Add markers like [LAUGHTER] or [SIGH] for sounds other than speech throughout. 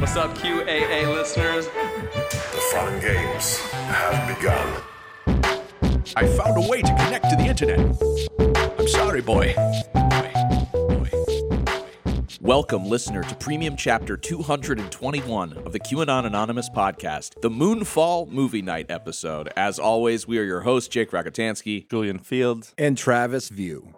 What's up, QAA listeners? The fun games have begun. I found a way to connect to the internet. I'm sorry, boy. Welcome, listener, to Premium Chapter 221 of the QAnon Anonymous podcast, the Moonfall Movie Night episode. As always, we are your hosts, Jake Rockatansky. Julian Feeld. and Travis View.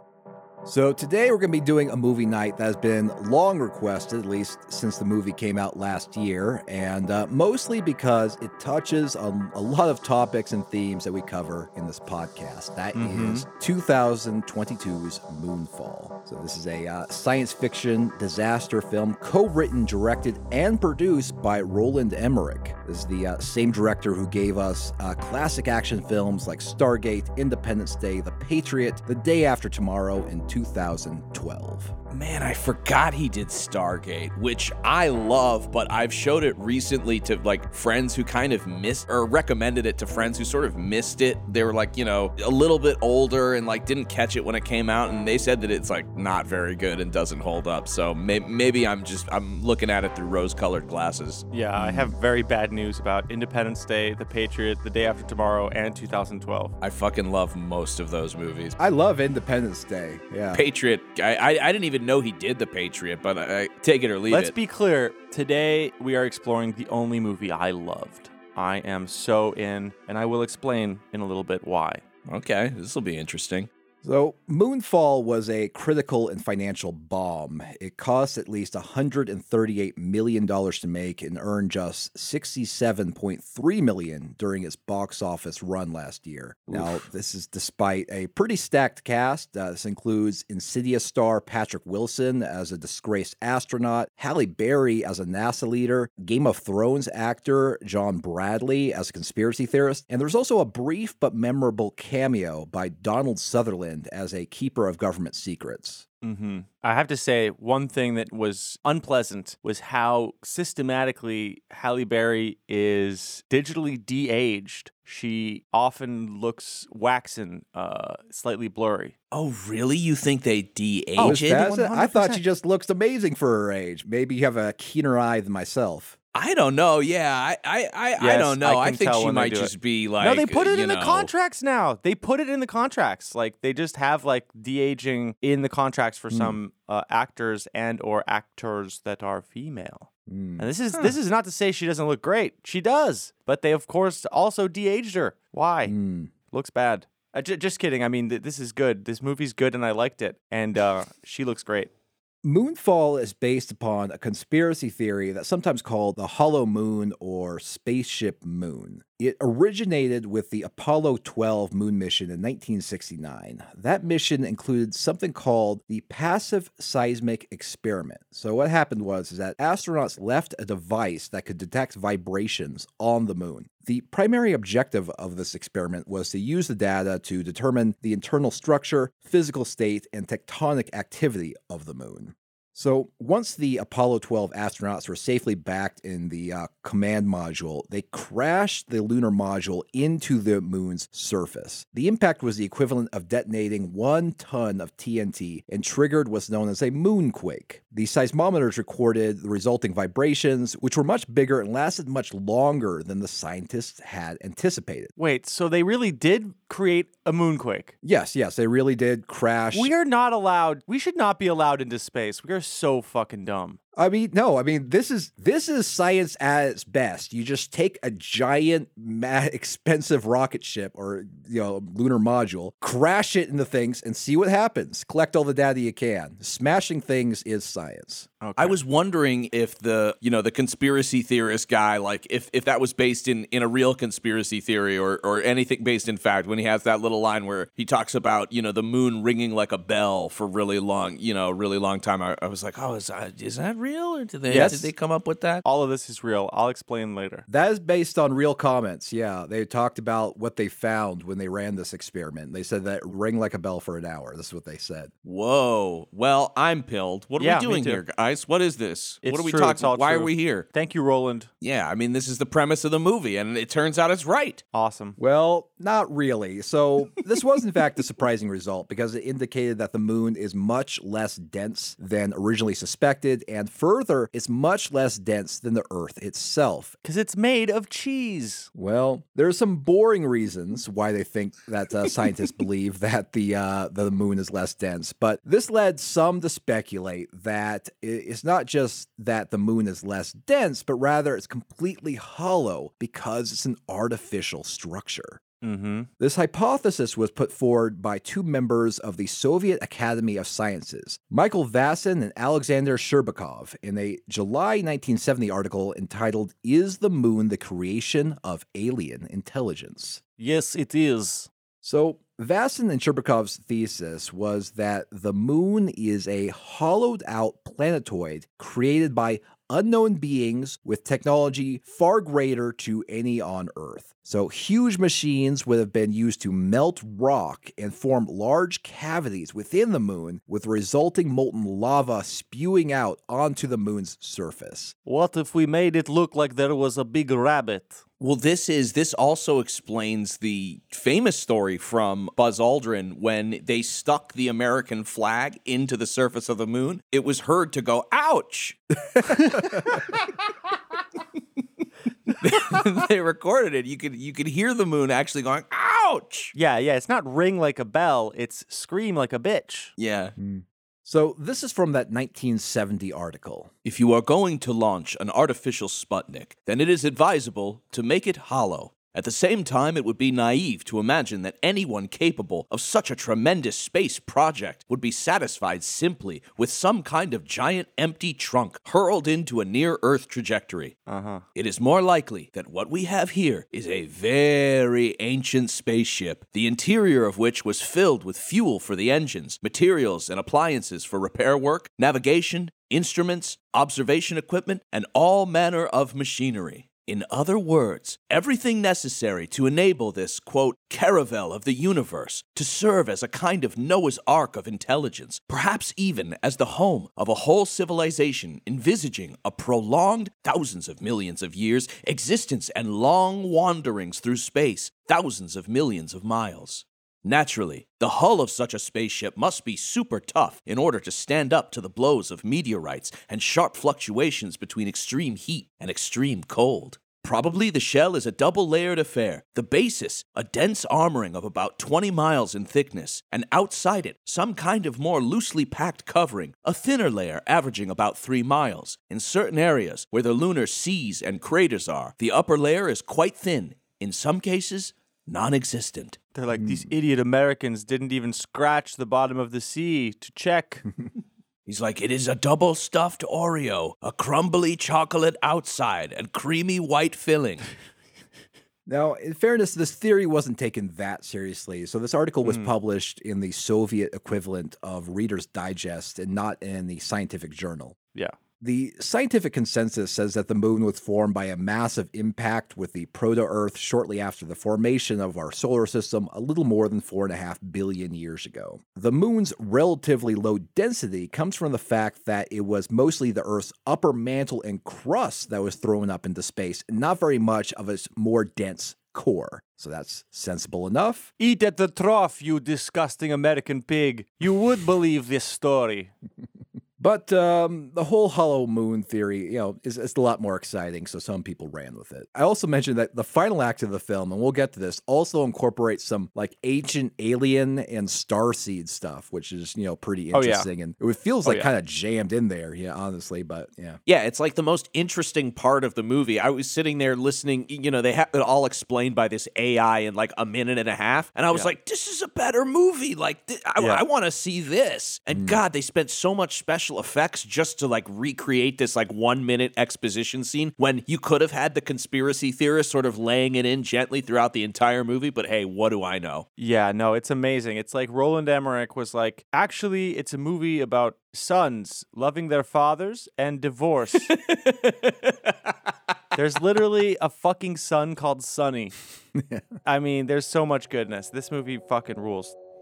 So today we're going to be doing a movie night that has been long requested, at least since the movie came out last year, and uh, mostly because it touches on a lot of topics and themes that we cover in this podcast. That is 2022's Moonfall. So this is a uh, science fiction disaster film co-written, directed, and produced by Roland Emmerich. This is the uh, same director who gave us uh, classic action films like Stargate, Independence Day, The Patriot, The Day After Tomorrow, and 2012. Man, I forgot he did Stargate, which I love, but I've showed it recently to like friends who kind of missed or recommended it to friends who sort of missed it. They were like, you know, a little bit older and like didn't catch it when it came out, and they said that it's like not very good and doesn't hold up. So may- maybe I'm just I'm looking at it through rose-colored glasses. Yeah, I have very bad news about Independence Day, The Patriot, The Day After Tomorrow, and 2012. I fucking love most of those movies. I love Independence Day. Yeah. Patriot, I, I I didn't even know he did the Patriot, but I, I take it or leave it. Let's be clear. Today we are exploring the only movie I loved. I am so in, and I will explain in a little bit why. okay, this will be interesting. So, Moonfall was a critical and financial bomb. It cost at least $138 million to make and earned just 67.3 million during its box office run last year. Now, this is despite a pretty stacked cast. Uh, this includes Insidious star Patrick Wilson as a disgraced astronaut, Halle Berry as a NASA leader, Game of Thrones actor John Bradley as a conspiracy theorist, and there's also a brief but memorable cameo by Donald Sutherland as a keeper of government secrets. hmm I have to say, one thing that was unpleasant was how systematically Halle Berry is digitally de-aged. She often looks waxen, uh, slightly blurry. Oh, really? You think they de-age Oh, it? I thought she just looks amazing for her age. Maybe you have a keener eye than myself. I don't know. Yeah, I, I, I, I don't know. I I, think she might do it. just be like. no, they put it in the contracts now. They put it in the contracts. Like they just have like de aging in the contracts for some uh, actors and or actors that are female. Hmm. And this is this is not to say she doesn't look great. She does, but they of course also de-aged her. Why? Hmm. Looks bad. Uh, j- just kidding. I mean, th- this is good. This movie's good, and I liked it. And uh, she looks great. Moonfall is based upon a conspiracy theory that's sometimes called the Hollow Moon or Spaceship Moon. It originated with the Apollo 12 moon mission in 1969. That mission included something called the Passive Seismic Experiment. So what happened was is that astronauts left a device that could detect vibrations on the moon. The primary objective of this experiment was to use the data to determine the internal structure, physical state, and tectonic activity of the moon. So, once the Apollo 12 astronauts were safely backed in the uh, command module, they crashed the lunar module into the moon's surface. The impact was the equivalent of detonating one ton of TNT and triggered what's known as a moonquake. The seismometers recorded the resulting vibrations, which were much bigger and lasted much longer than the scientists had anticipated. Wait, so they really did create a moonquake? Yes, yes, they really did crash. We are not allowed. We should not be allowed into space. We are so fucking dumb. I mean, no. I mean, this is this is science at its best. You just take a giant, [LAUGHS] expensive rocket ship or you know lunar module, crash it into things, and see what happens. Collect all the data you can. Smashing things is science. Okay. I was wondering if the you know the conspiracy theorist guy like if if that was based in in a real conspiracy theory or or anything based in fact when he has that little line where he talks about you know the moon ringing like a bell for really long you know really long time I, I was like oh is that is that real or did they Yes. did they come up with that All of this is real. I'll explain later. That is based on real comments. Yeah, they talked about what they found when they ran this experiment. They said that it rang like a bell for an hour. This is what they said. whoa well I'm pilled what are Yeah, we doing too. here guys what is this It's what are we true, talking it's all why are we here Thank you, Roland. yeah I mean this is the premise of the movie and it turns out it's right Awesome. Well, not really. So, [LAUGHS] this was in fact a surprising result because it indicated that the moon is much less dense than originally suspected and further, it's much less dense than the Earth itself. Because it's made of cheese. Well, there are some boring reasons why they think that uh, scientists [LAUGHS] believe that the uh, the moon is less dense, but this led some to speculate that i- it's not just that the moon is less dense, but rather it's completely hollow because it's an artificial structure. Mm-hmm. This hypothesis was put forward by two members of the Soviet Academy of Sciences, Michael Vassin and Alexander Shcherbakov, in a July 1970 article entitled Is the Moon the Creation of Alien Intelligence? Yes, it is. So, Vassin and Shcherbakov's thesis was that the moon is a hollowed out planetoid created by unknown beings with technology far greater to any on Earth. So, huge machines would have been used to melt rock and form large cavities within the moon, with resulting molten lava spewing out onto the moon's surface. What if we made it look like there was a big rabbit? Well, this is this also explains the famous story from Buzz Aldrin when they stuck the American flag into the surface of the moon. It was heard to go, "Ouch!" [LAUGHS] they recorded it. You could you could hear the moon actually going, "Ouch!" Yeah, yeah. It's not ring like a bell, it's scream like a bitch. Yeah. Hmm. So, this is from that 1970 article. If you are going to launch an artificial Sputnik, then it is advisable to make it hollow. At the same time, it would be naive to imagine that anyone capable of such a tremendous space project would be satisfied simply with some kind of giant empty trunk hurled into a near Earth trajectory. Uh-huh. It is more likely that what we have here is a very ancient spaceship, the interior of which was filled with fuel for the engines, materials and appliances for repair work, navigation, instruments, observation equipment, and all manner of machinery. In other words, everything necessary to enable this, quote, caravel of the universe to serve as a kind of Noah's Ark of intelligence, perhaps even as the home of a whole civilization envisaging a prolonged, thousands of millions of years, existence and long wanderings through space, thousands of millions of miles. Naturally, the hull of such a spaceship must be super tough in order to stand up to the blows of meteorites and sharp fluctuations between extreme heat and extreme cold. Probably the shell is a double layered affair. The basis, a dense armoring of about 20 miles in thickness, and outside it, some kind of more loosely packed covering, a thinner layer averaging about 3 miles. In certain areas, where the lunar seas and craters are, the upper layer is quite thin, in some cases, non existent. They're like, these hmm. idiot Americans didn't even scratch the bottom of the sea to check. [LAUGHS] He's like, it is a double stuffed Oreo, a crumbly chocolate outside and creamy white filling. Now, in fairness, this theory wasn't taken that seriously. So, this article was hmm. published in the Soviet equivalent of Reader's Digest and not in the scientific journal. yeah. The scientific consensus says that the moon was formed by a massive impact with the proto Earth shortly after the formation of our solar system, a little more than four and a half billion years ago. The moon's relatively low density comes from the fact that it was mostly the Earth's upper mantle and crust that was thrown up into space, not very much of its more dense core. So that's sensible enough. Eat at the trough, you disgusting American pig. You would believe this story. [LAUGHS] But um, the whole hollow moon theory, you know, is, is a lot more exciting. So some people ran with it. I also mentioned that the final act of the film, and we'll get to this, also incorporates some like ancient alien and starseed stuff, which is you know pretty Oh, yeah. interesting, and it feels Oh, like yeah. kind of jammed in there, yeah, honestly. But yeah, Yeah, it's like the most interesting part of the movie. I was sitting there listening, you know, they have it all explained by this AI in like a minute and a half. And I was Yeah. like, this is a better movie. Like, th- I, Yeah. want to see this. And God, they spent so much special effects just to like recreate this like one minute exposition scene when you could have had the conspiracy theorist sort of laying it in gently throughout the entire movie. But hey, what do I know? Yeah, no, it's amazing. It's like Roland Emmerich was like, actually, it's a movie about sons loving their fathers and divorce. [LAUGHS] there's literally a fucking son called Sonny. [LAUGHS] I mean, there's so much goodness. This movie fucking rules.